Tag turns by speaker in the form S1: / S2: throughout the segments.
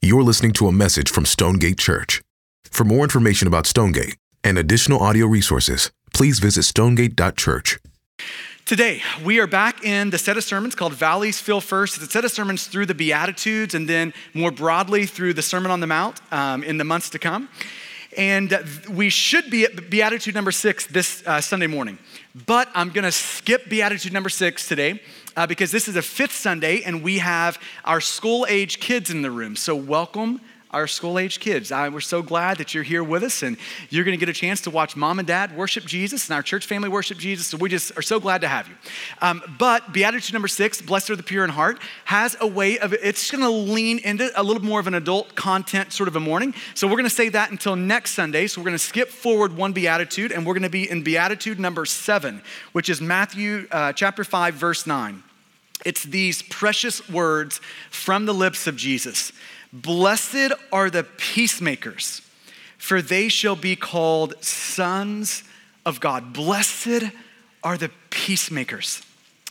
S1: You're listening to a message from Stonegate Church. For more information about Stonegate and additional audio resources, please visit stonegate.church.
S2: Today, we are back in the set of sermons called Valleys Fill First. It's a set of sermons through the Beatitudes and then more broadly through the Sermon on the Mount um, in the months to come. And we should be at Beatitude number six this uh, Sunday morning. But I'm going to skip Beatitude number six today uh, because this is a fifth Sunday and we have our school age kids in the room. So, welcome our school age kids. I, we're so glad that you're here with us and you're going to get a chance to watch mom and dad worship Jesus and our church family worship Jesus. So we just are so glad to have you. Um, but Beatitude number six, Blessed are the pure in heart, has a way of it's going to lean into a little more of an adult content sort of a morning. So we're going to say that until next Sunday. So we're going to skip forward one Beatitude and we're going to be in Beatitude number seven, which is Matthew uh, chapter 5, verse 9. It's these precious words from the lips of Jesus. Blessed are the peacemakers, for they shall be called sons of God. Blessed are the peacemakers,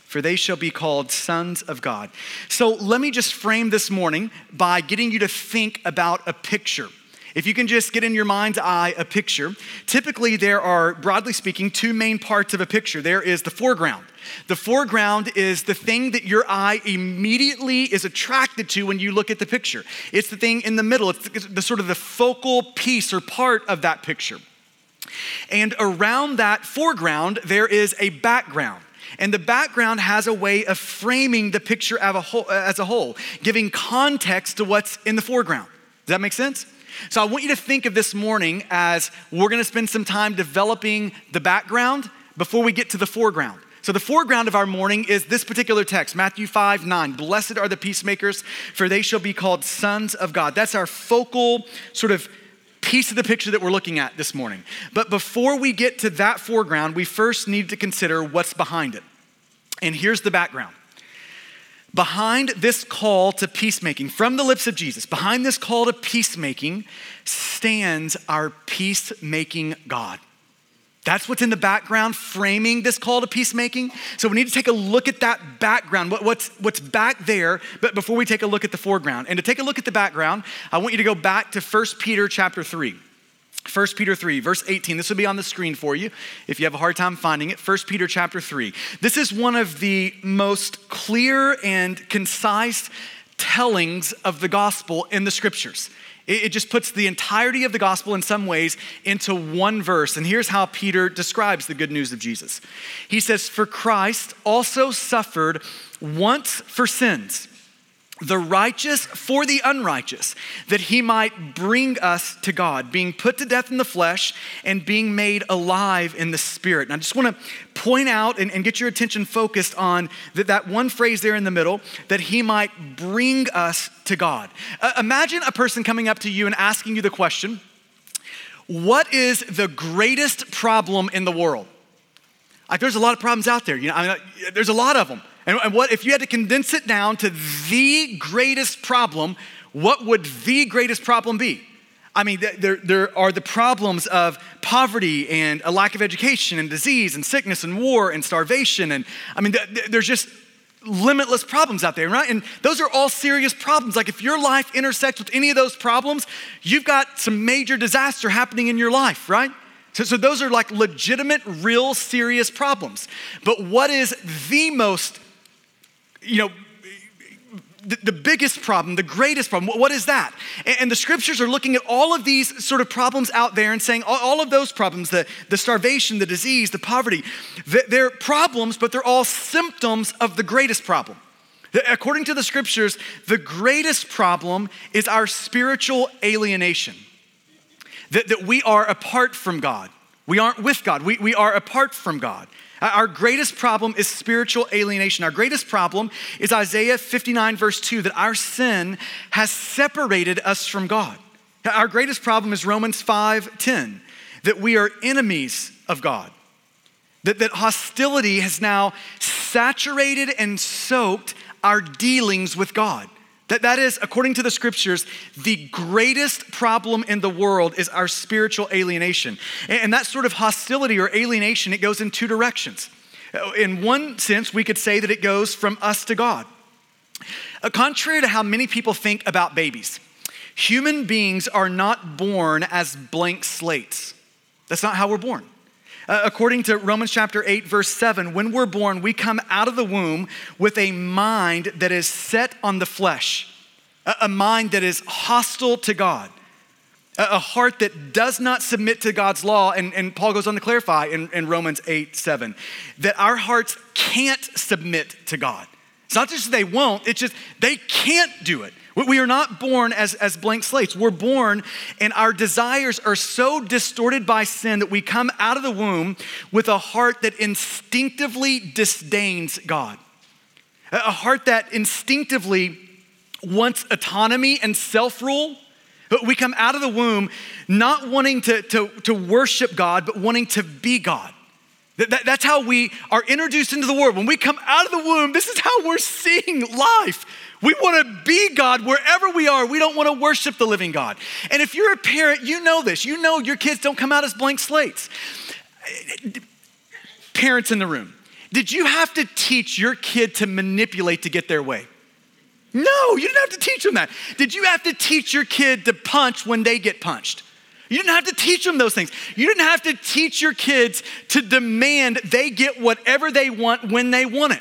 S2: for they shall be called sons of God. So let me just frame this morning by getting you to think about a picture. If you can just get in your mind's eye a picture, typically there are, broadly speaking, two main parts of a picture. There is the foreground. The foreground is the thing that your eye immediately is attracted to when you look at the picture. It's the thing in the middle, it's the, the sort of the focal piece or part of that picture. And around that foreground, there is a background. And the background has a way of framing the picture as a whole, as a whole giving context to what's in the foreground. Does that make sense? So I want you to think of this morning as we're going to spend some time developing the background before we get to the foreground. So, the foreground of our morning is this particular text, Matthew 5 9. Blessed are the peacemakers, for they shall be called sons of God. That's our focal sort of piece of the picture that we're looking at this morning. But before we get to that foreground, we first need to consider what's behind it. And here's the background Behind this call to peacemaking from the lips of Jesus, behind this call to peacemaking stands our peacemaking God. That's what's in the background framing this call to peacemaking. So we need to take a look at that background, what's, what's back there, but before we take a look at the foreground. And to take a look at the background, I want you to go back to 1 Peter chapter 3. 1 Peter 3, verse 18. This will be on the screen for you if you have a hard time finding it. 1 Peter chapter 3. This is one of the most clear and concise tellings of the gospel in the scriptures. It, just puts the entirety of the gospel in some ways into one verse. And here's how Peter describes the good news of Jesus He says, For Christ also suffered once for sins the righteous for the unrighteous, that he might bring us to God, being put to death in the flesh and being made alive in the spirit. And I just want to point out and, and, get your attention focused on that, that one phrase there in the middle, that he might bring us to God. Uh, imagine a person coming up to you and asking you the question, What is the greatest problem in the world? Like, there's a lot of problems out there. You know, I mean, there's a lot of them. And, and what if you had to condense it down to the greatest problem, what would the greatest problem be? I mean, there, there are the problems of poverty and a lack of education and disease and sickness and war and starvation. And I mean, there's just limitless problems out there, right? And those are all serious problems. Like if your life intersects with any of those problems, you've got some major disaster happening in your life, right? So, so those are like legitimate, real, serious problems. But what is the most you know, the, biggest problem, the greatest problem, what is that? And, the scriptures are looking at all of these sort of problems out there and saying all, all of those problems, the, the starvation, the disease, the poverty, they're problems, but they're all symptoms of the greatest problem. According to the scriptures, the greatest problem is our spiritual alienation. That, that we are apart from God. We aren't with God. We, we are apart from God. Our greatest problem is spiritual alienation. Our greatest problem is Isaiah 59, verse 2, that our sin has separated us from God. Our greatest problem is Romans 5, 10, that we are enemies of God. That, that hostility has now saturated and soaked our dealings with God. That, that is, according to the scriptures, the greatest problem in the world is our spiritual alienation. And, and that sort of hostility or alienation, it goes in two directions. Uh, in one sense, we could say that it goes from us to God. Uh, contrary to how many people think about babies, Human beings are not born as blank slates. That's not how we're born. Uh, according to Romans chapter 8, verse 7, when we're born, we come out of the womb with a mind that is set on the flesh, a, a mind that is hostile to God, a, heart that does not submit to God's law. And, and Paul goes on to clarify in, in Romans 8, 7, that our hearts can't submit to God. It's not just they won't, it's just they can't do it. We are not born as, as blank slates. We're born, and our desires are so distorted by sin that we come out of the womb with a heart that instinctively disdains God, a heart that instinctively wants autonomy and self rule. But we come out of the womb not wanting to, to, to worship God, but wanting to be God. That, that, that's how we are introduced into the world. When we come out of the womb, this is how we're seeing life. We want to be God wherever we are. We don't want to worship the living God. And if you're a parent, you know this. You know your kids don't come out as blank slates. Parents in the room, did you have to teach your kid to manipulate to get their way? No, you didn't have to teach them that. Did you have to teach your kid to punch when they get punched? You didn't have to teach them those things. You didn't have to teach your kids to demand they get whatever they want when they want it.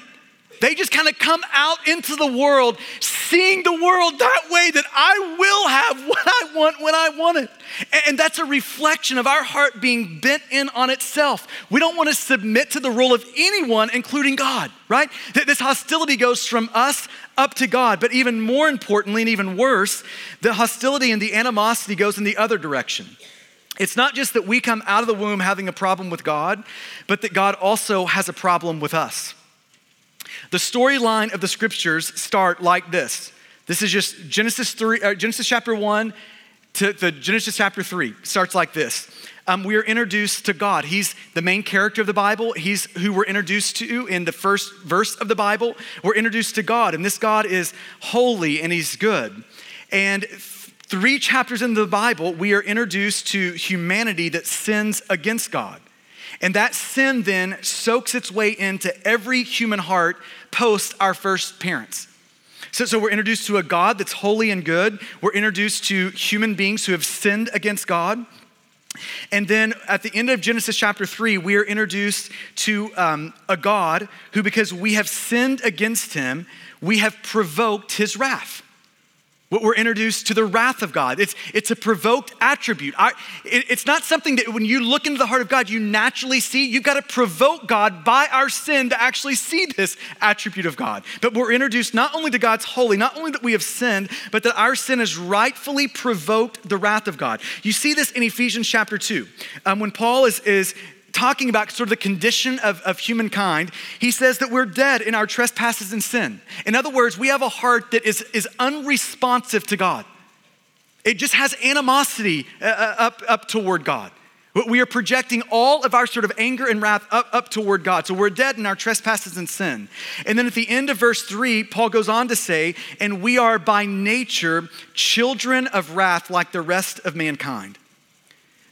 S2: They just kind of come out into the world seeing the world that way that I will have what I want when I want it. And that's a reflection of our heart being bent in on itself. We don't want to submit to the rule of anyone, including God, right? This hostility goes from us up to God. But even more importantly, and even worse, the hostility and the animosity goes in the other direction. It's not just that we come out of the womb having a problem with God, but that God also has a problem with us. The storyline of the scriptures start like this. This is just Genesis 3, uh, Genesis chapter 1 to the Genesis chapter 3 starts like this. Um, we are introduced to God. He's the main character of the Bible. He's who we're introduced to in the first verse of the Bible. We're introduced to God, and this God is holy and He's good. And three chapters into the Bible, we are introduced to humanity that sins against God. And that sin then soaks its way into every human heart post our first parents. So, so we're introduced to a God that's holy and good. We're introduced to human beings who have sinned against God. And then at the end of Genesis chapter 3, we are introduced to um, a God who, because we have sinned against him, we have provoked his wrath. What we're introduced to the wrath of God. It's, it's a provoked attribute. it's not something that when you look into the heart of God, you naturally see. You've got to provoke God by our sin to actually see this attribute of God. But we're introduced not only to God's holy, not only that we have sinned, but that our sin has rightfully provoked the wrath of God. You see this in Ephesians chapter 2. Um, when Paul is, is talking about sort of the condition of, of humankind, he says that we're dead in our trespasses and sin. In other words, we have a heart that is, is unresponsive to God. It just has animosity uh, uh up, up toward God. We are projecting all of our sort of anger and wrath up, up toward God. So we're dead in our trespasses and sin. And then at the end of verse three, Paul goes on to say, and we are by nature children of wrath like the rest of mankind.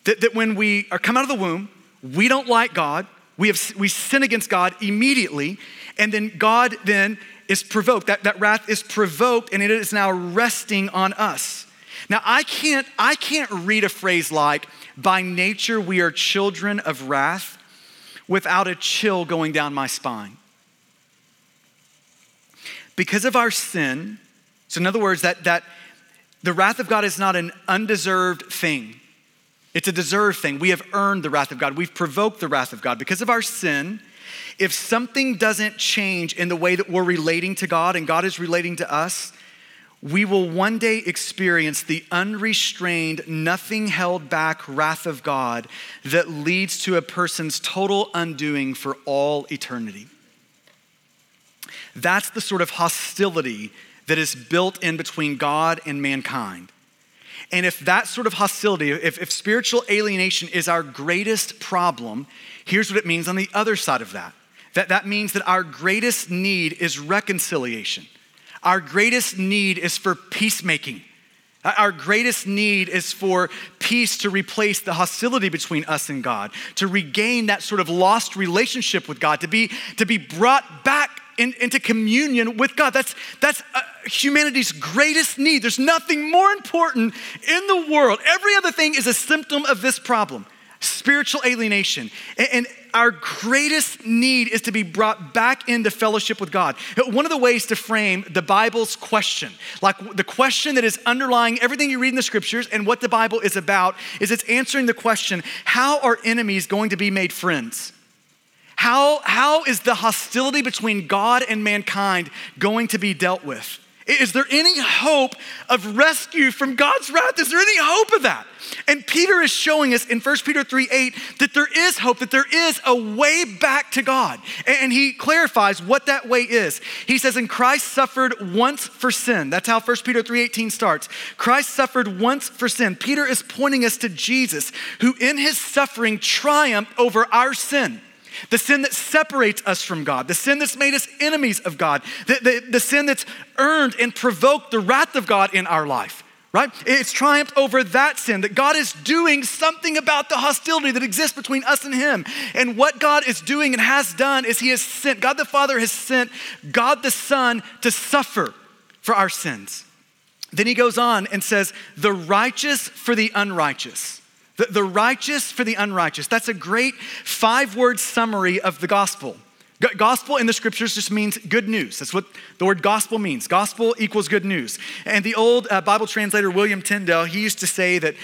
S2: That, that when we are come out of the womb, we don't like God. We, have, we sin against God immediately. And then God then is provoked. That, that wrath is provoked and it is now resting on us. Now, I can't, I can't read a phrase like, by nature we are children of wrath, without a chill going down my spine. Because of our sin, so in other words, that, that the wrath of God is not an undeserved thing. It's a deserved thing. We have earned the wrath of God. We've provoked the wrath of God. Because of our sin, if something doesn't change in the way that we're relating to God and God is relating to us, we will one day experience the unrestrained, nothing held back wrath of God that leads to a person's total undoing for all eternity. That's the sort of hostility that is built in between God and mankind. And if that sort of hostility, if, if spiritual alienation is our greatest problem, here's what it means on the other side of that. That, that means that our greatest need is reconciliation. Our greatest need is for peacemaking. Our greatest need is for peace to replace the hostility between us and God, to regain that sort of lost relationship with God, to be, to be brought back in, into communion with God. That's, that's humanity's greatest need. There's nothing more important in the world. Every other thing is a symptom of this problem spiritual alienation. And, our greatest need is to be brought back into fellowship with God. One of the ways to frame the Bible's question, like the question that is underlying everything you read in the scriptures and what the Bible is about, is it's answering the question how are enemies going to be made friends? How, how is the hostility between God and mankind going to be dealt with? Is there any hope of rescue from God's wrath? Is there any hope of that? And Peter is showing us in 1 Peter 3 8 that there is hope, that there is a way back to God. And he clarifies what that way is. He says, And Christ suffered once for sin. That's how 1 Peter 3 18 starts. Christ suffered once for sin. Peter is pointing us to Jesus, who in his suffering triumphed over our sin the sin that separates us from God, the sin that's made us enemies of God, the, the, the sin that's earned and provoked the wrath of God in our life right? It's triumphed over that sin, that God is doing something about the hostility that exists between us and Him. And what God is doing and has done is He has sent, God the Father has sent God the Son to suffer for our sins. Then He goes on and says, the righteous for the unrighteous. The, the righteous for the unrighteous. That's a great five word summary of the gospel. Gospel in the scriptures just means good news. That's what the word gospel means. Gospel equals good news. And the old uh, Bible translator, William Tyndale, he used to say that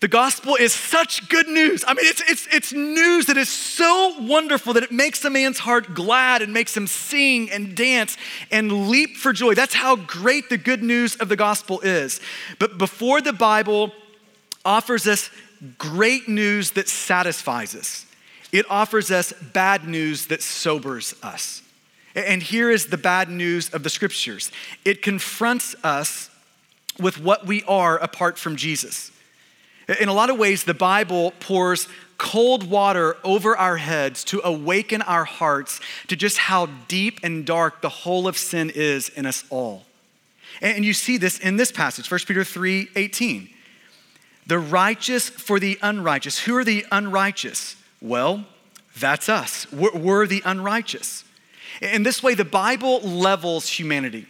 S2: the gospel is such good news. I mean, it's, it's, it's news that is so wonderful that it makes a man's heart glad and makes him sing and dance and leap for joy. That's how great the good news of the gospel is. But before the Bible offers us great news that satisfies us, it offers us bad news that sobers us. And here is the bad news of the scriptures it confronts us with what we are apart from Jesus. In a lot of ways, the Bible pours cold water over our heads to awaken our hearts to just how deep and dark the hole of sin is in us all. And you see this in this passage, 1 Peter 3 18 the righteous for the unrighteous. Who are the unrighteous? Well, that's us. We're, we're the unrighteous. In this way, the Bible levels humanity.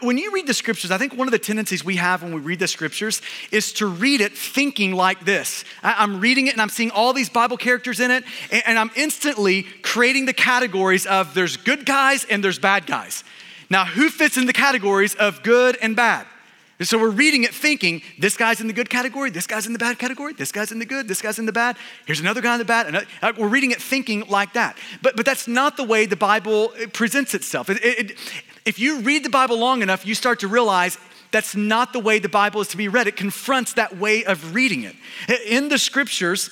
S2: When you read the scriptures, I think one of the tendencies we have when we read the scriptures is to read it thinking like this. I, am reading it and I'm seeing all these Bible characters in it, and, and I'm instantly creating the categories of there's good guys and there's bad guys. Now, who fits in the categories of good and bad? And so we're reading it thinking this guy's in the good category, this guy's in the bad category, this guy's in the good, this guy's in the bad. Here's another guy in the bad. Another, uh, we're reading it thinking like that. But, but that's not the way the Bible presents itself. It, it, if you read the Bible long enough, you start to realize that's not the way the Bible is to be read. It confronts that way of reading it. In the scriptures,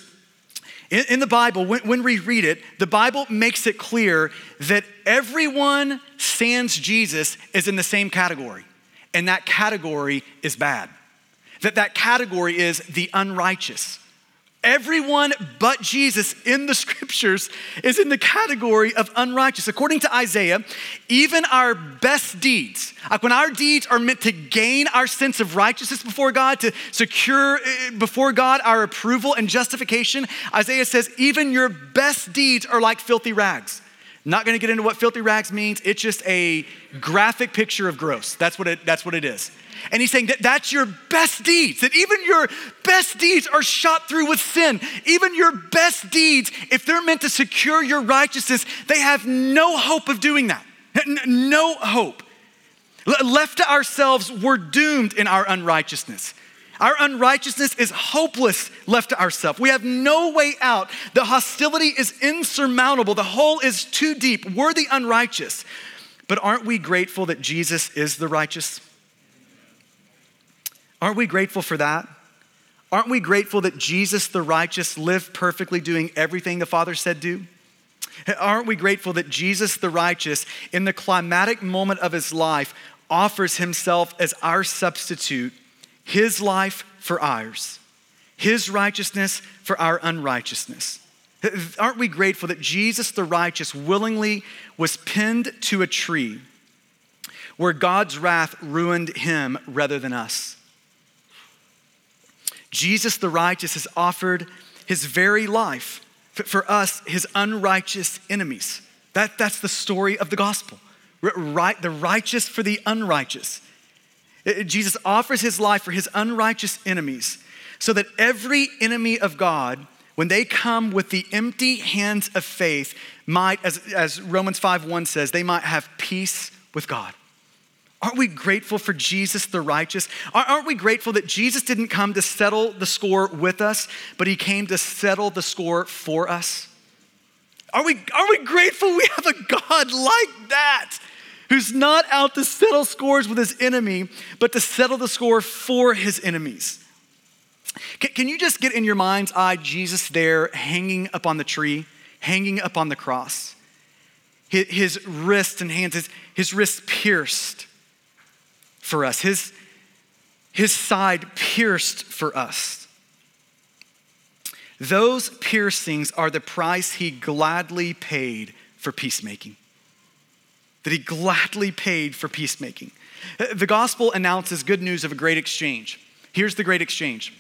S2: in, in the Bible, when, when we read it, the Bible makes it clear that everyone sans Jesus is in the same category and that category is bad. That that category is the unrighteous. Everyone but Jesus in the scriptures is in the category of unrighteous. According to Isaiah, even our best deeds, like when our deeds are meant to gain our sense of righteousness before God, to secure eh, before God our approval and justification, Isaiah says, even your best deeds are like filthy rags. Not gonna get into what filthy rags means. It's just a graphic picture of gross. That's what it, that's what it is. And he's saying that that's your best deeds, that even your best deeds are shot through with sin. Even your best deeds, if they're meant to secure your righteousness, they have no hope of doing that. No hope. Left to ourselves, we're doomed in our unrighteousness. Our unrighteousness is hopeless left to ourselves. We have no way out. The hostility is insurmountable. The hole is too deep. We're the unrighteous. But aren't we grateful that Jesus is the righteous? Aren't we grateful for that? Aren't we grateful that Jesus, the righteous, lived perfectly doing everything the Father said do? Aren't we grateful that Jesus, the righteous, in the climatic moment of his life, offers himself as our substitute his life for ours, his righteousness for our unrighteousness. Aren't we grateful that Jesus the righteous willingly was pinned to a tree where God's wrath ruined him rather than us? Jesus the righteous has offered his very life for us, his unrighteous enemies. That, that's the story of the gospel. right, the righteous for the unrighteous. Uh, Jesus offers his life for his unrighteous enemies so that every enemy of God, when they come with the empty hands of faith, might, as, as Romans 5 1 says, they might have peace with God. Aren't we grateful for Jesus the righteous? Aren't we grateful that Jesus didn't come to settle the score with us, but he came to settle the score for us? Are we, are we grateful we have a God like that? Who's not out to settle scores with his enemy, but to settle the score for his enemies. Can, can you just get in your mind's eye Jesus there hanging up on the tree, hanging up on the cross? His, his wrists and hands, his, his wrists pierced for us, his, his side pierced for us. Those piercings are the price he gladly paid for peacemaking. That he gladly paid for peacemaking. The gospel announces good news of a great exchange. Here's the great exchange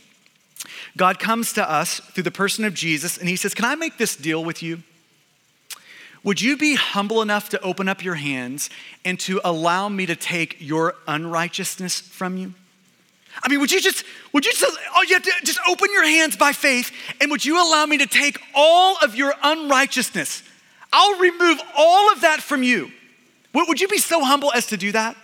S2: God comes to us through the person of Jesus, and he says, Can I make this deal with you? Would you be humble enough to open up your hands and to allow me to take your unrighteousness from you? I mean, would you just, would you just, oh, you have to just open your hands by faith and would you allow me to take all of your unrighteousness? I'll remove all of that from you. Would you be so humble as to do that?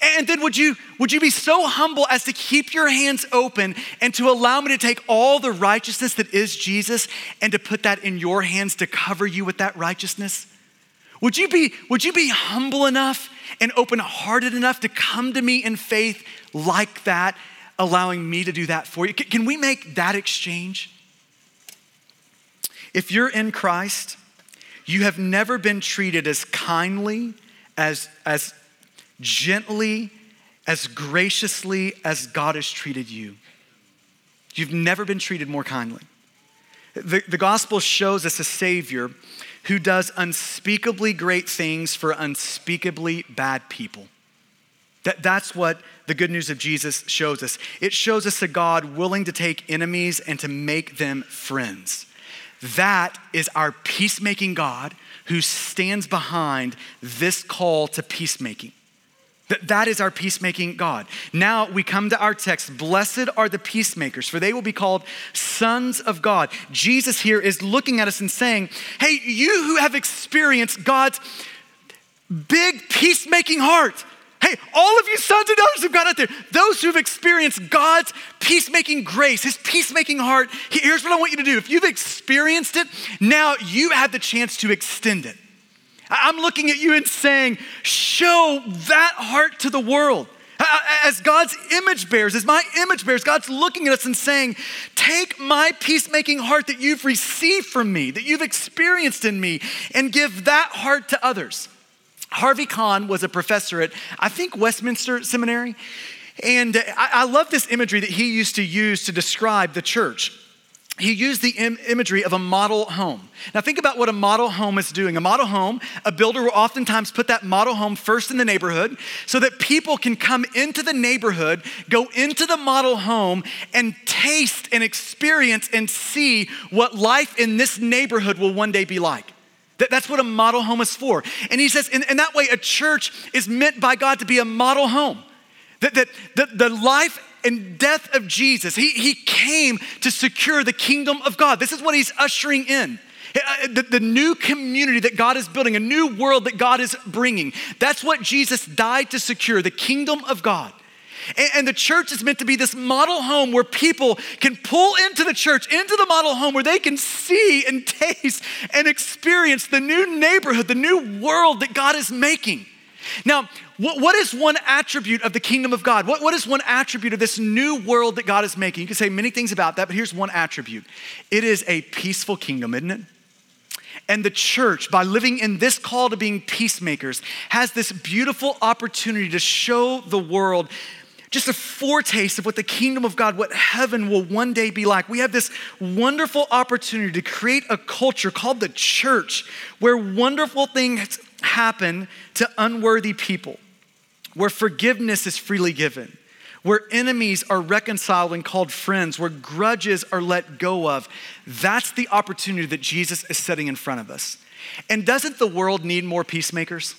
S2: And then would you, would you be so humble as to keep your hands open and to allow me to take all the righteousness that is Jesus and to put that in your hands to cover you with that righteousness? Would you be, would you be humble enough and open hearted enough to come to me in faith like that, allowing me to do that for you? Can we make that exchange? If you're in Christ, you have never been treated as kindly, as, as gently, as graciously as God has treated you. You've never been treated more kindly. The, the gospel shows us a Savior who does unspeakably great things for unspeakably bad people. That, that's what the good news of Jesus shows us. It shows us a God willing to take enemies and to make them friends. That is our peacemaking God who stands behind this call to peacemaking. That, is our peacemaking God. Now we come to our text. Blessed are the peacemakers, for they will be called sons of God. Jesus here is looking at us and saying, Hey, you who have experienced God's big peacemaking heart. Hey, all of you sons and daughters of God out there, those who've experienced God's peacemaking grace, his peacemaking heart, here's what I want you to do. If you've experienced it, now you have the chance to extend it. I'm looking at you and saying, show that heart to the world. As God's image bears, as my image bears, God's looking at us and saying, Take my peacemaking heart that you've received from me, that you've experienced in me, and give that heart to others. Harvie Conn was a professor at, I think, Westminster Seminary. And I, I love this imagery that he used to use to describe the church he used the Im- imagery of a model home. Now, think about what a model home is doing. A model home, a builder will oftentimes put that model home first in the neighborhood so that people can come into the neighborhood, go into the model home, and taste and experience and see what life in this neighborhood will one day be like. That's what a model home is for. And he says, in, in that way, a church is meant by God to be a model home. That, that, that the life and death of Jesus, he, he came to secure the kingdom of God. This is what he's ushering in. Uh, the, the, new community that God is building, a new world that God is bringing. That's what Jesus died to secure the kingdom of God. And, and the church is meant to be this model home where people can pull into the church, into the model home where they can see and taste and experience the new neighborhood, the new world that God is making. Now, what, what is one attribute of the kingdom of God? What, what is one attribute of this new world that God is making? You can say many things about that, but here's one attribute it is a peaceful kingdom, isn't it? And the church, by living in this call to being peacemakers, has this beautiful opportunity to show the world just a foretaste of what the kingdom of God, what heaven will one day be like. We have this wonderful opportunity to create a culture called the church where wonderful things happen to unworthy people, where forgiveness is freely given, where enemies are reconciled and called friends, where grudges are let go of. That's the opportunity that Jesus is setting in front of us. And doesn't the world need more peacemakers?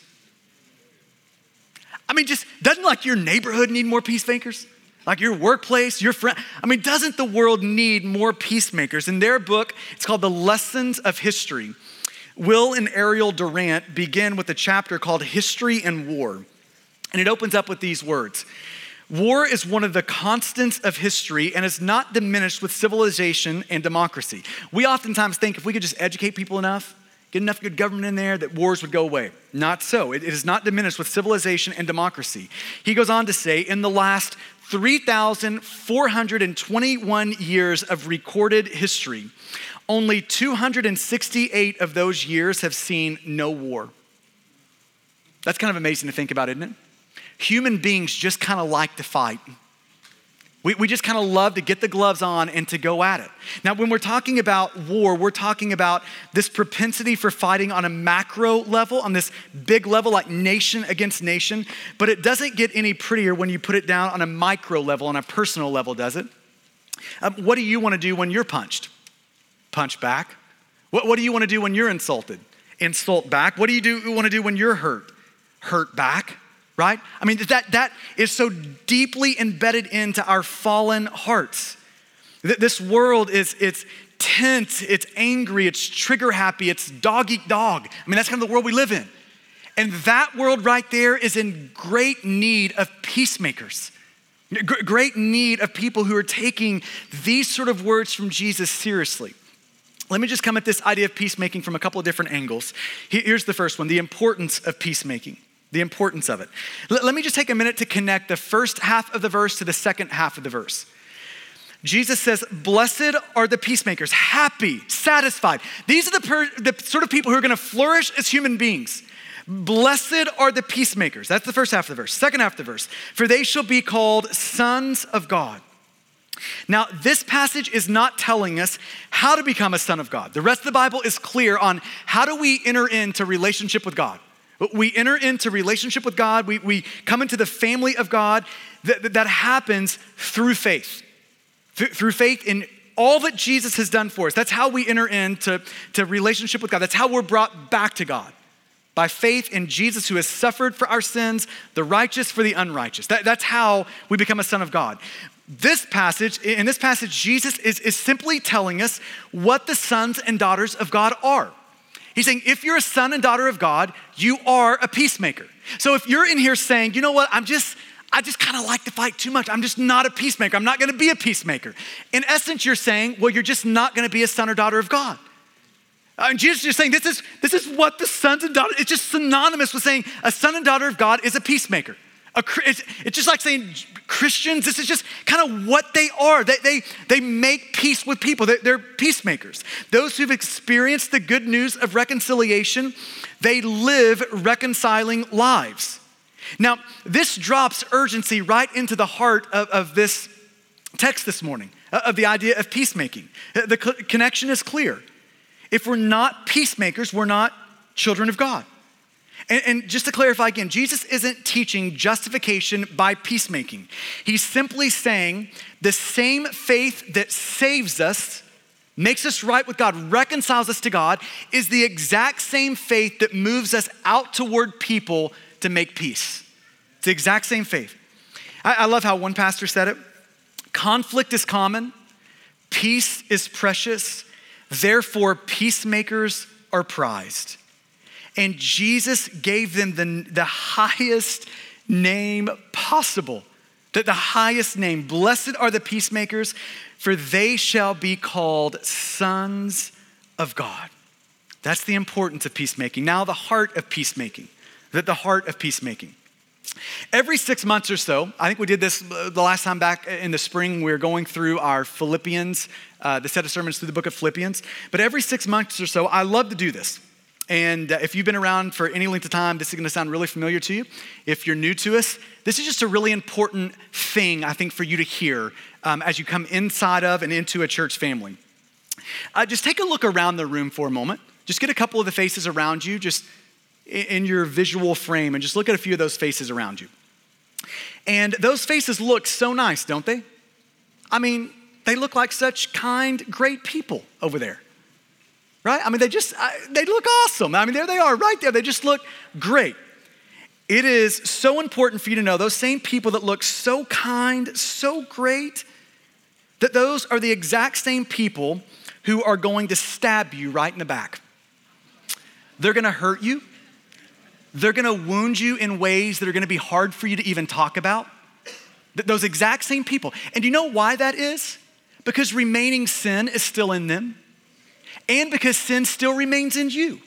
S2: I mean, just doesn't like your neighborhood need more peacemakers? Like your workplace, your friend. I mean, doesn't the world need more peacemakers? In their book, it's called The Lessons of History. Will and Ariel Durant begin with a chapter called History and War. And it opens up with these words War is one of the constants of history and is not diminished with civilization and democracy. We oftentimes think if we could just educate people enough, get enough good government in there, that wars would go away. Not so. It is not diminished with civilization and democracy. He goes on to say, in the last 3,421 years of recorded history, only 268 of those years have seen no war. That's kind of amazing to think about, isn't it? Human beings just kind of like to fight. We, we just kind of love to get the gloves on and to go at it. Now, when we're talking about war, we're talking about this propensity for fighting on a macro level, on this big level, like nation against nation. But it doesn't get any prettier when you put it down on a micro level, on a personal level, does it? Um, what do you want to do when you're punched? Punch back. What, what do you want to do when you're insulted? Insult back. What do you do, want to do when you're hurt? Hurt back right? I mean, that, that is so deeply embedded into our fallen hearts. This world is, it's tense, it's angry, it's trigger happy, it's dog eat dog. I mean, that's kind of the world we live in. And that world right there is in great need of peacemakers, great need of people who are taking these sort of words from Jesus seriously. Let me just come at this idea of peacemaking from a couple of different angles. Here's the first one the importance of peacemaking the importance of it. L- let me just take a minute to connect the first half of the verse to the second half of the verse. Jesus says, Blessed are the peacemakers, happy, satisfied. These are the, per- the sort of people who are gonna flourish as human beings. Blessed are the peacemakers. That's the first half of the verse. Second half of the verse. For they shall be called sons of God. Now, this passage is not telling us how to become a son of God. The rest of the Bible is clear on how do we enter into relationship with God. We enter into relationship with God, we, we come into the family of God. That, that happens through faith, Th- through faith in all that Jesus has done for us. That's how we enter into to relationship with God. That's how we're brought back to God by faith in Jesus who has suffered for our sins, the righteous for the unrighteous. That, that's how we become a son of God. This passage, in this passage, Jesus is, is simply telling us what the sons and daughters of God are. He's saying, if you're a son and daughter of God, you are a peacemaker. So if you're in here saying, you know what, I'm just, I just kind of like to fight too much. I'm just not a peacemaker. I'm not going to be a peacemaker. In essence, you're saying, well, you're just not going to be a son or daughter of God. Uh, and Jesus is saying this is, this is what the sons and daughters, it's just synonymous with saying a son and daughter of God is a peacemaker. A, it's, it's just like saying Christians, this is just kind of what they are. They, they, they make peace with people, they're, they're peacemakers. Those who've experienced the good news of reconciliation, they live reconciling lives. Now, this drops urgency right into the heart of, of this text this morning, uh, of the idea of peacemaking. Uh, the connection is clear. If we're not peacemakers, we're not children of God. And, and, just to clarify again, Jesus isn't teaching justification by peacemaking. He's simply saying the same faith that saves us, makes us right with God, reconciles us to God, is the exact same faith that moves us out toward people to make peace. It's the exact same faith. I, I love how one pastor said it conflict is common, peace is precious, therefore, peacemakers are prized. And Jesus gave them the, the highest name possible. The, the highest name. Blessed are the peacemakers, for they shall be called sons of God. That's the importance of peacemaking. Now, the heart of peacemaking. That the heart of peacemaking. Every six months or so, I think we did this uh, the last time back in the spring, we were going through our Philippians, uh, the set of sermons through the book of Philippians. But every six months or so, I love to do this. And uh, if you've been around for any length of time, this is going to sound really familiar to you. If you're new to us, this is just a really important thing, I think, for you to hear um, as you come inside of and into a church family. Uh, just take a look around the room for a moment. Just get a couple of the faces around you, just in your visual frame, and just look at a few of those faces around you. And those faces look so nice, don't they? I mean, they look like such kind, great people over there right? I mean, they just, they look awesome. I mean, there they are right there. They just look great. it is so important for you to know those same people that look so kind, so great, that those are the exact same people who are going to stab you right in the back. They're gonna hurt you. They're gonna wound you in ways that are gonna be hard for you to even talk about. That those exact same people. And do you know why that is? Because remaining sin is still in them, and because sin still remains in you.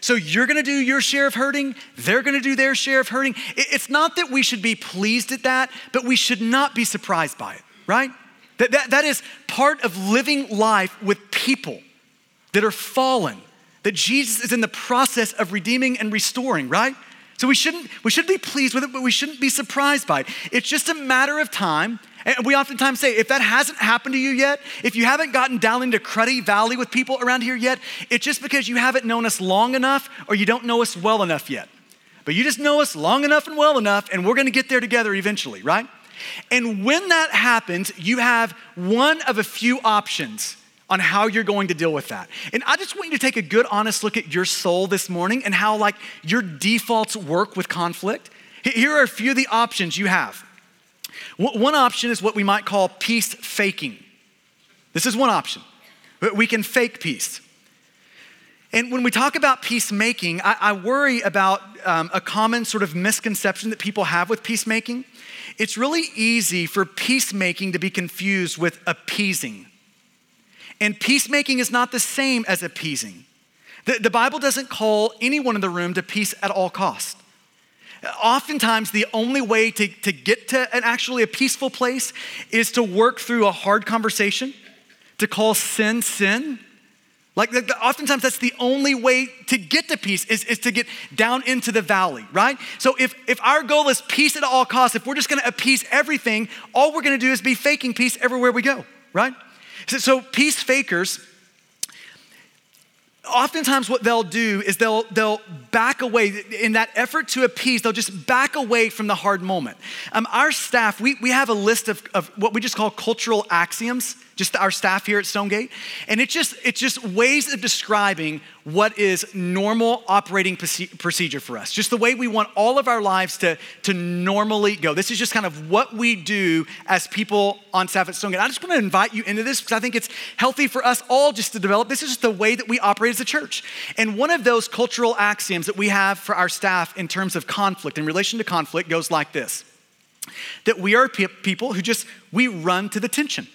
S2: So you're gonna do your share of hurting, they're gonna do their share of hurting. It's not that we should be pleased at that, but we should not be surprised by it, right? That, that, that is part of living life with people that are fallen, that Jesus is in the process of redeeming and restoring, right? So we shouldn't, we should be pleased with it, but we shouldn't be surprised by it. It's just a matter of time and we oftentimes say, if that hasn't happened to you yet, if you haven't gotten down into cruddy valley with people around here yet, it's just because you haven't known us long enough or you don't know us well enough yet. But you just know us long enough and well enough, and we're gonna get there together eventually, right? And when that happens, you have one of a few options on how you're going to deal with that. And I just want you to take a good, honest look at your soul this morning and how, like, your defaults work with conflict. Here are a few of the options you have. One option is what we might call peace faking. This is one option. We can fake peace. And when we talk about peacemaking, I, I worry about um, a common sort of misconception that people have with peacemaking. It's really easy for peacemaking to be confused with appeasing. And peacemaking is not the same as appeasing. The, the Bible doesn't call anyone in the room to peace at all costs. Oftentimes, the only way to, to get to an actually a peaceful place is to work through a hard conversation, to call sin sin. Like, oftentimes, that's the only way to get to peace is, is to get down into the valley, right? So, if, if our goal is peace at all costs, if we're just gonna appease everything, all we're gonna do is be faking peace everywhere we go, right? So, peace fakers oftentimes what they'll do is they'll they'll back away. In that effort to appease they'll just back away from the hard moment. Um, our staff we, we have a list of, of what we just call cultural axioms just our staff here at stonegate. And it's just it's just ways of describing what is normal operating procedure for us. Just the way we want all of our lives to to normally go. This is just kind of what we do as people on staff at stonegate. I just want to invite you into this because i think it's healthy for us all just to develop. This is just the way that we operate as a church. And one of those cultural axioms that we have for our staff in terms of conflict in relation to conflict goes like this that we are people who just we run to the tension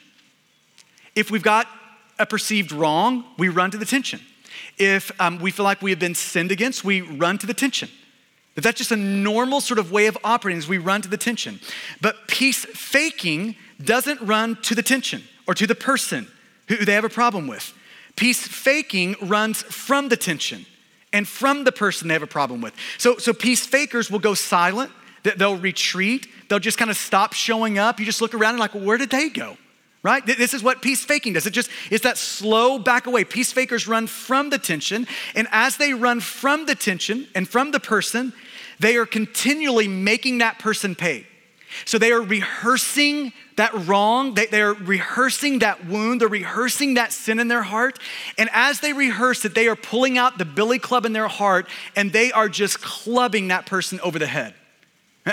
S2: if we've got a perceived wrong, we run to the tension. If um, we feel like we have been sinned against, we run to the tension. If that's just a normal sort of way of operating, is we run to the tension. But peace faking doesn't run to the tension or to the person who they have a problem with. Peace faking runs from the tension and from the person they have a problem with. So, so peace fakers will go silent, they'll retreat, they'll just kind of stop showing up. You just look around and like, well, where did they go? Right? This is what peace faking does. It just, it's that slow back away. Peace fakers run from the tension, and as they run from the tension and from the person, they are continually making that person pay. So they are rehearsing that wrong, they, they are rehearsing that wound, they're rehearsing that sin in their heart. And as they rehearse it, they are pulling out the billy club in their heart and they are just clubbing that person over the head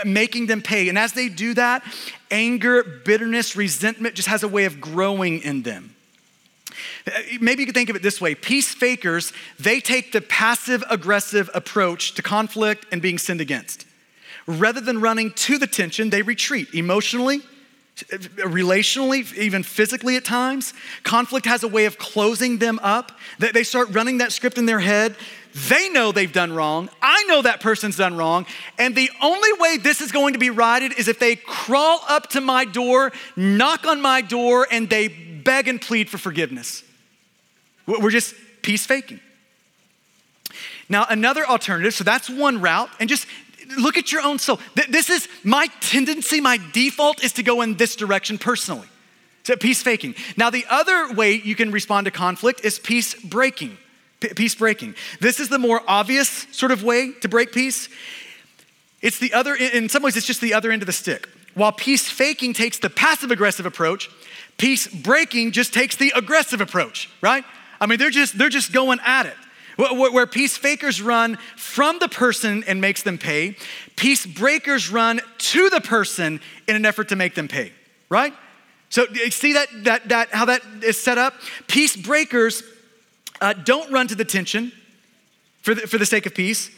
S2: making them pay. And as they do that, anger, bitterness, resentment just has a way of growing in them. Maybe you could think of it this way peace fakers, they take the passive aggressive approach to conflict and being sinned against. Rather than running to the tension, they retreat emotionally, relationally, even physically at times. Conflict has a way of closing them up. They start running that script in their head. They know they've done wrong. I know that person's done wrong. And the only way this is going to be righted is if they crawl up to my door, knock on my door, and they beg and plead for forgiveness. We're just peace faking. Now, another alternative, so that's one route, and just look at your own soul. This is my tendency, my default is to go in this direction personally. So peace faking. Now, the other way you can respond to conflict is peace breaking peace breaking. This is the more obvious sort of way to break peace. It's the other, in some ways, it's just the other end of the stick. While peace faking takes the passive aggressive approach, peace breaking just takes the aggressive approach, right? I mean, they're just, they're just going at it. Where peace fakers run from the person and makes them pay, peace breakers run to the person in an effort to make them pay, right? So see that, that, that how that is set up? Peace breakers uh, don't run to the tension for the, for the sake of peace,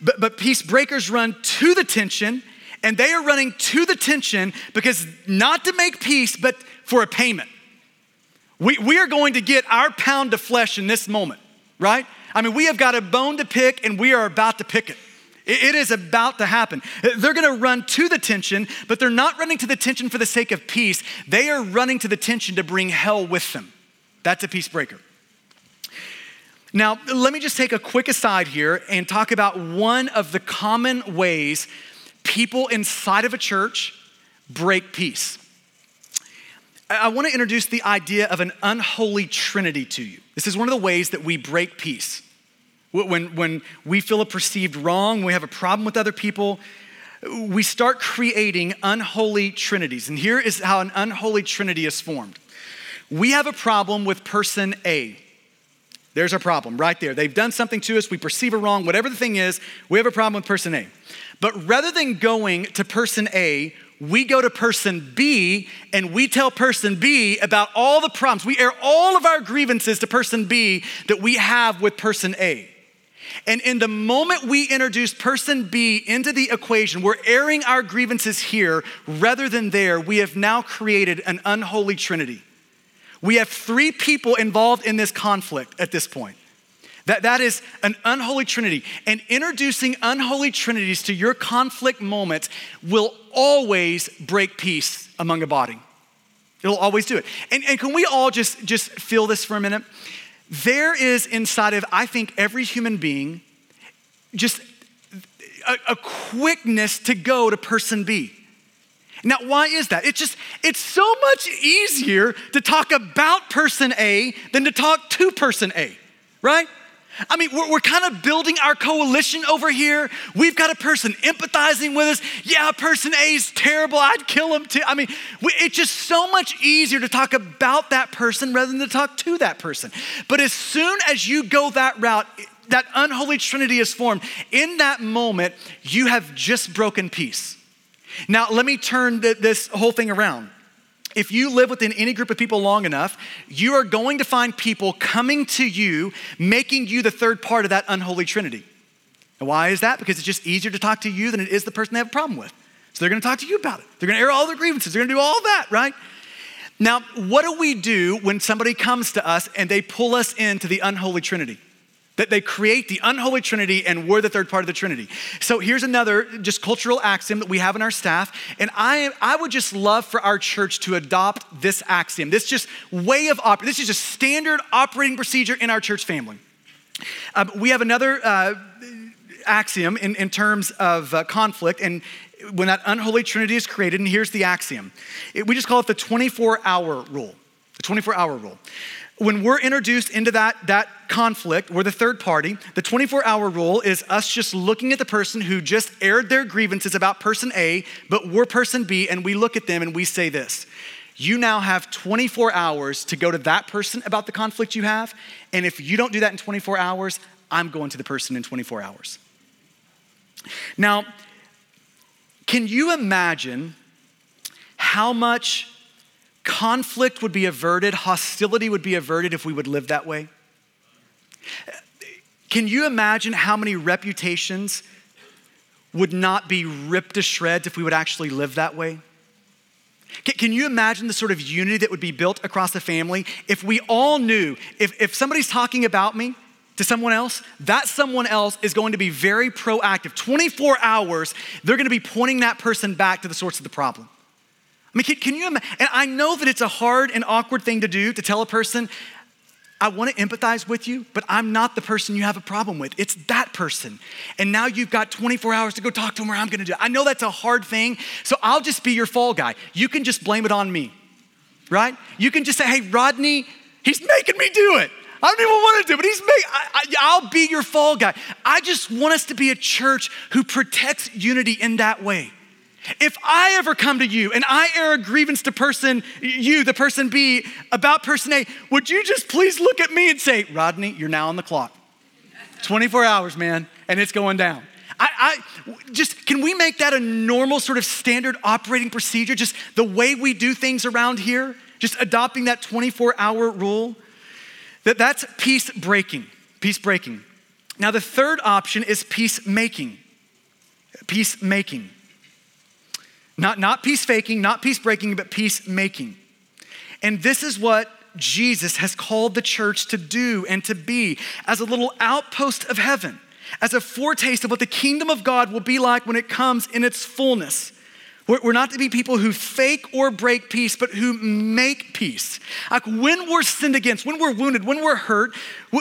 S2: but, but peace breakers run to the tension, and they are running to the tension because not to make peace, but for a payment. We, we are going to get our pound of flesh in this moment right? I mean, we have got a bone to pick and we are about to pick it. It is about to happen. They're going to run to the tension, but they're not running to the tension for the sake of peace. They are running to the tension to bring hell with them. That's a peace breaker. Now, let me just take a quick aside here and talk about one of the common ways people inside of a church break peace. I want to introduce the idea of an unholy trinity to you. This is one of the ways that we break peace. When, when we feel a perceived wrong, we have a problem with other people, we start creating unholy trinities. And here is how an unholy trinity is formed we have a problem with person A. There's our problem right there. They've done something to us, we perceive a wrong, whatever the thing is, we have a problem with person A. But rather than going to person A, we go to person B and we tell person B about all the problems. We air all of our grievances to person B that we have with person A. And in the moment we introduce person B into the equation, we're airing our grievances here rather than there. We have now created an unholy trinity. We have three people involved in this conflict at this point. That, that is an unholy trinity. And introducing unholy trinities to your conflict moments will always break peace among a body. It'll always do it. And, and can we all just, just feel this for a minute? There is inside of, I think, every human being just a, a quickness to go to person B. Now, why is that? It's just, it's so much easier to talk about person A than to talk to person A, right? I mean, we're, we're, kind of building our coalition over here. We've got a person empathizing with us. Yeah, person A is terrible. I'd kill him too. I mean, we, it's just so much easier to talk about that person rather than to talk to that person. But as soon as you go that route, that unholy trinity is formed. In that moment, you have just broken peace. Now, let me turn this whole thing around. If you live within any group of people long enough, you are going to find people coming to you, making you the third part of that unholy trinity. And why is that? Because it's just easier to talk to you than it is the person they have a problem with. So they're going to talk to you about it. They're going to air all their grievances. They're going to do all that, right? Now, what do we do when somebody comes to us and they pull us into the unholy trinity? That they create the unholy trinity and we're the third part of the trinity. So here's another just cultural axiom that we have in our staff. And I, I would just love for our church to adopt this axiom, this just way of operating. This is just standard operating procedure in our church family. Um, we have another uh, axiom in, in terms of uh, conflict. And when that unholy trinity is created, and here's the axiom it, we just call it the 24 hour rule. The 24 hour rule when we're introduced into that, that conflict, we're the third party. The 24 hour rule is us just looking at the person who just aired their grievances about person A, but we're person B, and we look at them and we say this You now have 24 hours to go to that person about the conflict you have. And if you don't do that in 24 hours, I'm going to the person in 24 hours. Now, can you imagine how much conflict would be averted, hostility would be averted if we would live that way. Can you imagine how many reputations would not be ripped to shreds if we would actually live that way? Can you imagine the sort of unity that would be built across the family if we all knew if, if somebody's talking about me to someone else, that someone else is going to be very proactive. 24 hours, they're going to be pointing that person back to the source of the problem. I mean, can, can you imagine? And I know that it's a hard and awkward thing to do to tell a person, I want to empathize with you, but I'm not the person you have a problem with. It's that person. And now you've got 24 hours to go talk to them where I'm going to do it. I know that's a hard thing, so I'll just be your fall guy. You can just blame it on me, right? You can just say, hey, Rodney, he's making me do it. I don't even want to do it, but he's making, I, will be your fall guy. I just want us to be a church who protects unity in that way. If I ever come to you and I air a grievance to person you, the person B, about person A, would you just please look at me and say, Rodney, you're now on the clock. 24 hours, man, and it's going down. I, I, just can we make that a normal sort of standard operating procedure? Just the way we do things around here, just adopting that 24 hour rule. That that's peace breaking. Peace breaking. Now the third option is peacemaking. Peacemaking. Not, not peace faking, not peace breaking, but peacemaking. And this is what Jesus has called the church to do and to be as a little outpost of heaven as a foretaste of what the kingdom of God will be like when it comes in its fullness. We're not to be people who fake or break peace, but who make peace. Like when we're sinned against, when we're wounded, when we're hurt,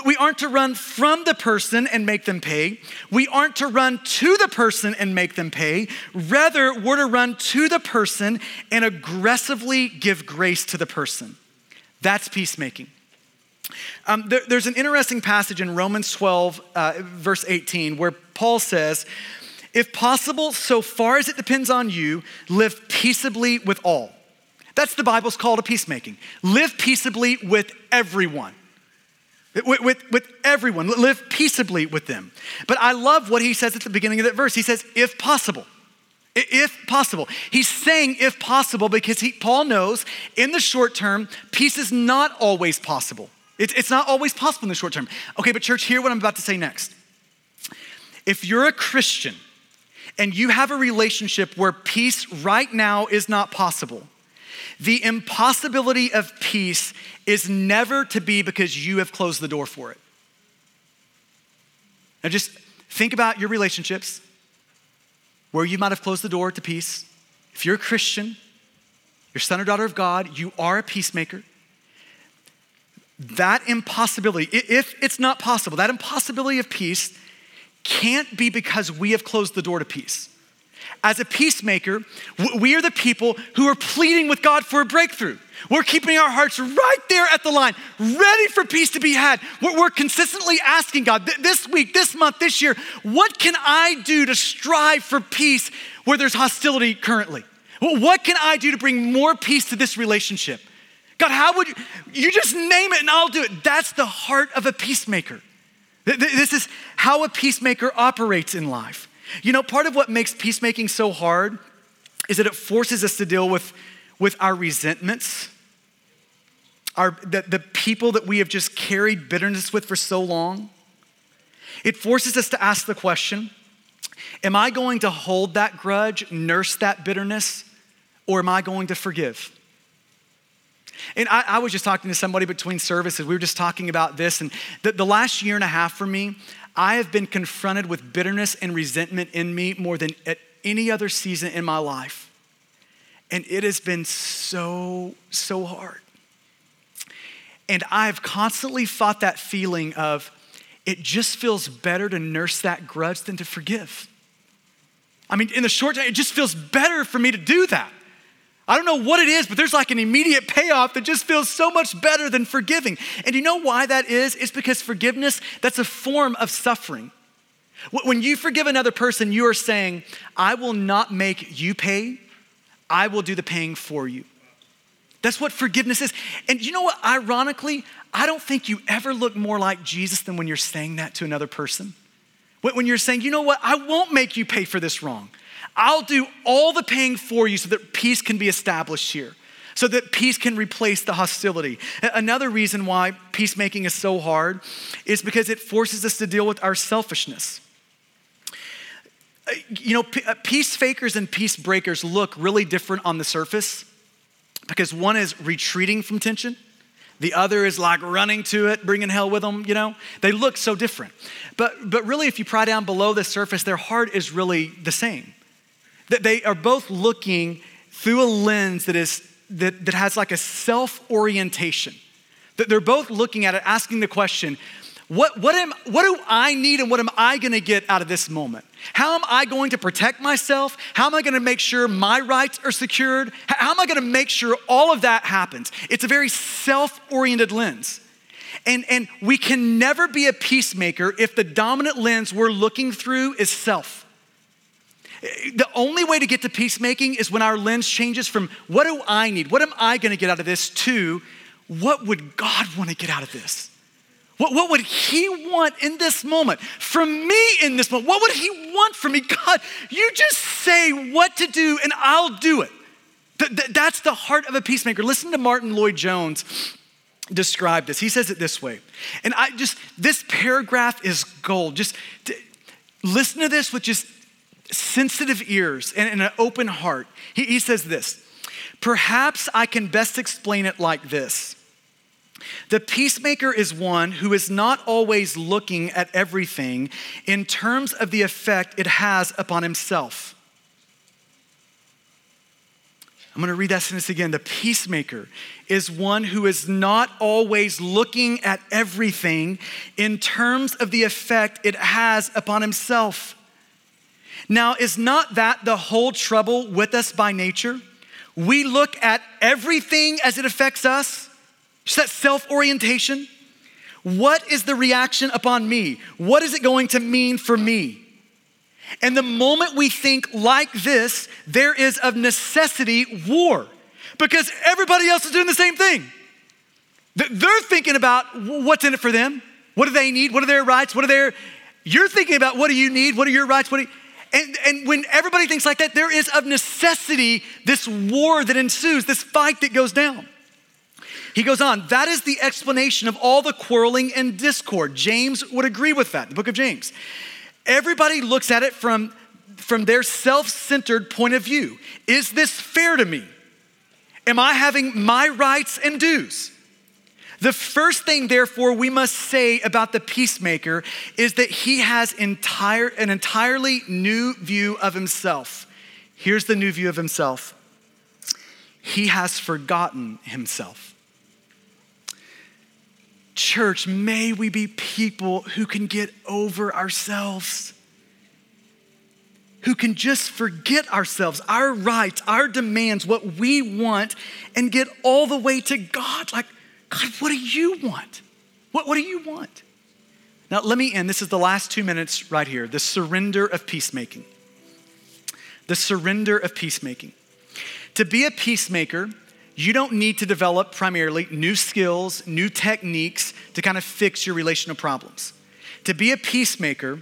S2: we aren't to run from the person and make them pay. We aren't to run to the person and make them pay. Rather, we're to run to the person and aggressively give grace to the person. That's peacemaking. Um, there, there's an interesting passage in Romans 12, uh, verse 18, where Paul says, If possible, so far as it depends on you, live peaceably with all. That's the Bible's call to peacemaking. Live peaceably with everyone. With, with, with, everyone, live peaceably with them. But I love what he says at the beginning of that verse. He says, if possible. If possible. He's saying if possible because he, Paul knows in the short term, peace is not always possible. It's, it's not always possible in the short term. Okay, but church, hear what I'm about to say next. If you're a Christian and you have a relationship where peace right now is not possible, the impossibility of peace is never to be because you have closed the door for it. Now just think about your relationships where you might have closed the door to peace. If you're a Christian, you're son or daughter of God, you are a peacemaker that impossibility, if it's not possible, that impossibility of peace can't be because we have closed the door to peace. As a peacemaker, we are the people who are pleading with God for a breakthrough. We're keeping our hearts right there at the line, ready for peace to be had. We're, consistently asking God this week, this month, this year, what can I do to strive for peace where there's hostility currently? What can I do to bring more peace to this relationship? God, how would you? You just name it and I'll do it. That's the heart of a peacemaker. This is how a peacemaker operates in life. You know, part of what makes peacemaking so hard is that it forces us to deal with, with our resentments, our, the, the people that we have just carried bitterness with for so long. It forces us to ask the question Am I going to hold that grudge, nurse that bitterness, or am I going to forgive? And I, I, was just talking to somebody between services. We were just talking about this. And the, the last year and a half for me, I have been confronted with bitterness and resentment in me more than at any other season in my life. And it has been so, so hard. And I've constantly fought that feeling of it just feels better to nurse that grudge than to forgive. I mean, in the short term, it just feels better for me to do that. I don't know what it is, but there's like an immediate payoff that just feels so much better than forgiving. And you know why that is? It's because forgiveness, that's a form of suffering. When you forgive another person, you are saying, I will not make you pay, I will do the paying for you. That's what forgiveness is. And you know what? Ironically, I don't think you ever look more like Jesus than when you're saying that to another person. When you're saying, you know what? I won't make you pay for this wrong. I'll do all the paying for you so that peace can be established here, so that peace can replace the hostility. Another reason why peacemaking is so hard is because it forces us to deal with our selfishness. Uh, you know, uh, peace fakers and peace breakers look really different on the surface because one is retreating from tension. The other is like running to it, bringing hell with them, you know? They look so different. But, but really, if you pry down below the surface, their heart is really the same. That they are both looking through a lens that, is, that, that has like a self orientation. That they're both looking at it, asking the question, what, what, am, what do I need and what am I gonna get out of this moment? How am I going to protect myself? How am I gonna make sure my rights are secured? How am I gonna make sure all of that happens? It's a very self oriented lens. And, and we can never be a peacemaker if the dominant lens we're looking through is self. The only way to get to peacemaking is when our lens changes from what do I need? What am I going to get out of this to what would God want to get out of this? What, what would he want in this moment from me in this moment? What would he want from me? God, you just say what to do and I'll do it. Th- th- that's the heart of a peacemaker. Listen to Martyn Lloyd-Jones describe this. He says it this way. And I just, this paragraph is gold. Just to, listen to this with just sensitive ears and, and an open heart. He, he says this Perhaps I can best explain it like this. The peacemaker is one who is not always looking at everything in terms of the effect it has upon himself. I'm going to read that sentence again. The peacemaker is one who is not always looking at everything in terms of the effect it has upon himself. Now, is not that the whole trouble with us by nature? We look at everything as it affects us. Just that self orientation. What is the reaction upon me? What is it going to mean for me? And the moment we think like this, there is of necessity war because everybody else is doing the same thing. They're thinking about what's in it for them. What do they need? What are their rights? What are their, you're thinking about what do you need? What are your rights? What do you, and, and when everybody thinks like that, there is of necessity this war that ensues, this fight that goes down. He goes on, that is the explanation of all the quarreling and discord. James would agree with that, the book of James. Everybody looks at it from, from their self centered point of view. Is this fair to me? Am I having my rights and dues? The first thing, therefore, we must say about the peacemaker is that he has entire, an entirely new view of himself. Here's the new view of himself he has forgotten himself. Church, may we be people who can get over ourselves, who can just forget ourselves, our rights, our demands, what we want, and get all the way to God. Like, God, what do you want? What, what do you want? Now, let me end. This is the last two minutes right here the surrender of peacemaking. The surrender of peacemaking. To be a peacemaker, you don't need to develop primarily new skills, new techniques to kind of fix your relational problems. To be a peacemaker,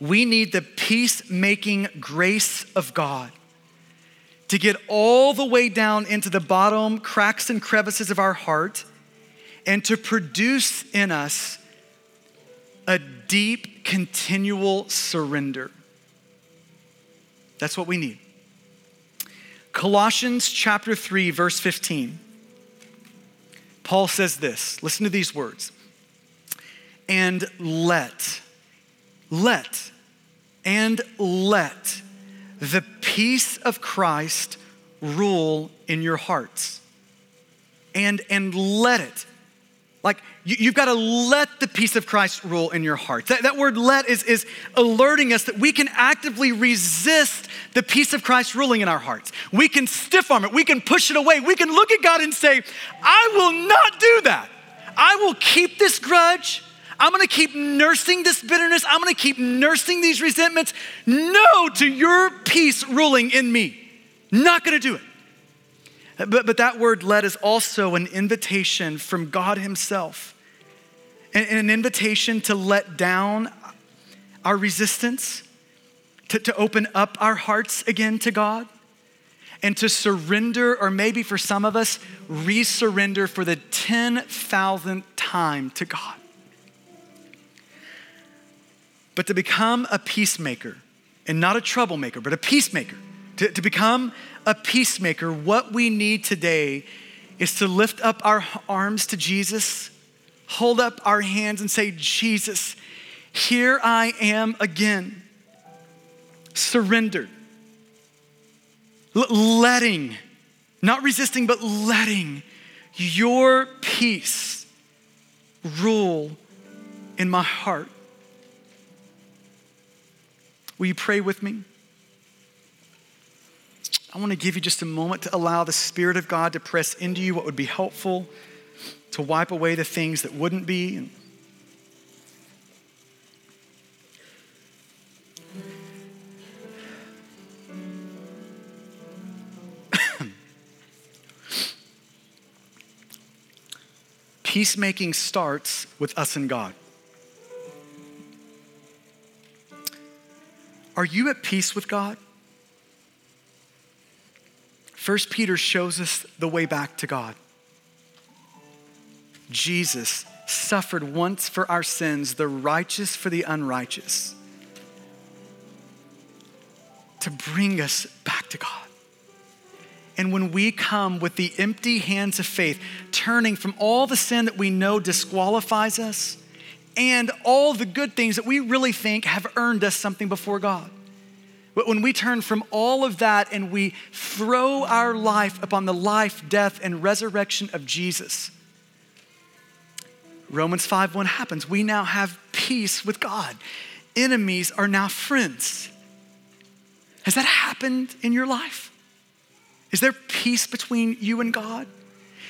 S2: we need the peacemaking grace of God to get all the way down into the bottom cracks and crevices of our heart and to produce in us a deep, continual surrender. That's what we need. Colossians chapter 3, verse 15. Paul says this listen to these words. And let, let, and let the peace of Christ rule in your hearts. And, and let it. Like, you, have got to let the peace of Christ rule in your heart. That, that word let is, is alerting us that we can actively resist the peace of Christ ruling in our hearts. We can stiff arm it, we can push it away. We can look at God and say, I will not do that. I will keep this grudge. I'm gonna keep nursing this bitterness. I'm gonna keep nursing these resentments. No to your peace ruling in me. Not gonna do it. But, but that word let is also an invitation from God Himself, and, an invitation to let down our resistance, to, to open up our hearts again to God, and to surrender, or maybe for some of us, resurrender for the 10,000th time to God. But to become a peacemaker, and not a troublemaker, but a peacemaker, to, to become a peacemaker, what we need today is to lift up our arms to Jesus, hold up our hands, and say, Jesus, here I am again, surrendered, L- letting, not resisting, but letting your peace rule in my heart. Will you pray with me? I want to give you just a moment to allow the Spirit of God to press into you what would be helpful, to wipe away the things that wouldn't be. peacemaking starts with us and God. Are you at peace with God? First Peter shows us the way back to God. Jesus suffered once for our sins, the righteous for the unrighteous, to bring us back to God. And when we come with the empty hands of faith, turning from all the sin that we know disqualifies us and all the good things that we really think have earned us something before God. But when we turn from all of that and we throw our life upon the life, death, and resurrection of Jesus, Romans 5 1 happens. We now have peace with God. Enemies are now friends. Has that happened in your life? Is there peace between you and God?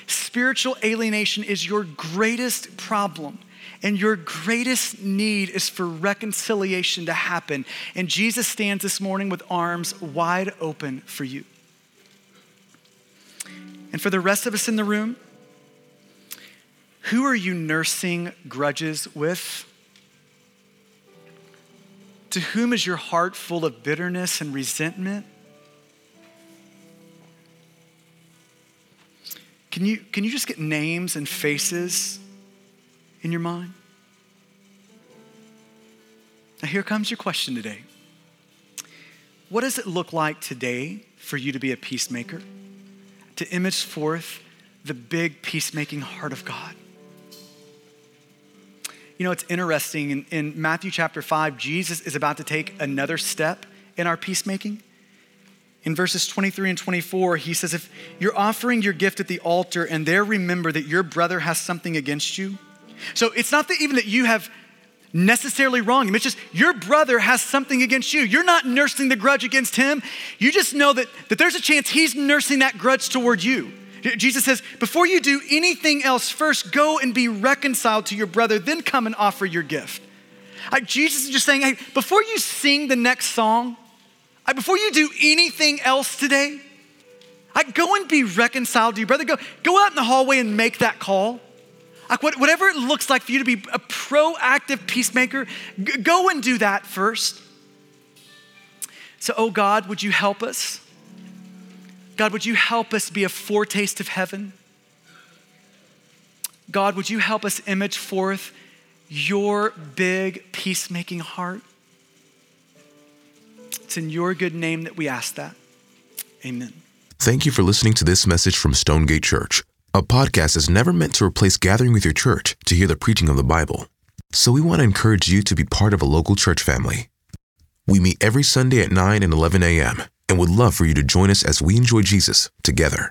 S2: Spiritual alienation is your greatest problem. And your greatest need is for reconciliation to happen. And Jesus stands this morning with arms wide open for you. And for the rest of us in the room, who are you nursing grudges with? To whom is your heart full of bitterness and resentment? Can you, can you just get names and faces in your mind? Now, here comes your question today. What does it look like today for you to be a peacemaker? To image forth the big peacemaking heart of God? You know, it's interesting. In, in, Matthew chapter 5, Jesus is about to take another step in our peacemaking. In verses 23 and 24, he says, If you're offering your gift at the altar and there remember that your brother has something against you. So it's not that even that you have necessarily wrong him, it's just your brother has something against you. You're not nursing the grudge against him. You just know that, that there's a chance he's nursing that grudge toward you. Jesus says, before you do anything else, first go and be reconciled to your brother, then come and offer your gift. Jesus is just saying, hey, before you sing the next song, before you do anything else today, I, go and be reconciled to your brother. Go, go out in the hallway and make that call. Like whatever it looks like for you to be a proactive peacemaker, go and do that first. So, oh God, would you help us? God, would you help us be a foretaste of heaven? God, would you help us image forth your big peacemaking heart? It's in your good name that we ask that. Amen.
S1: Thank you for listening to this message from Stonegate Church. A podcast is never meant to replace gathering with your church to hear the preaching of the Bible. So we want to encourage you to be part of a local church family. We meet every Sunday at 9 and 11 a.m and would love for you to join us as we enjoy Jesus together.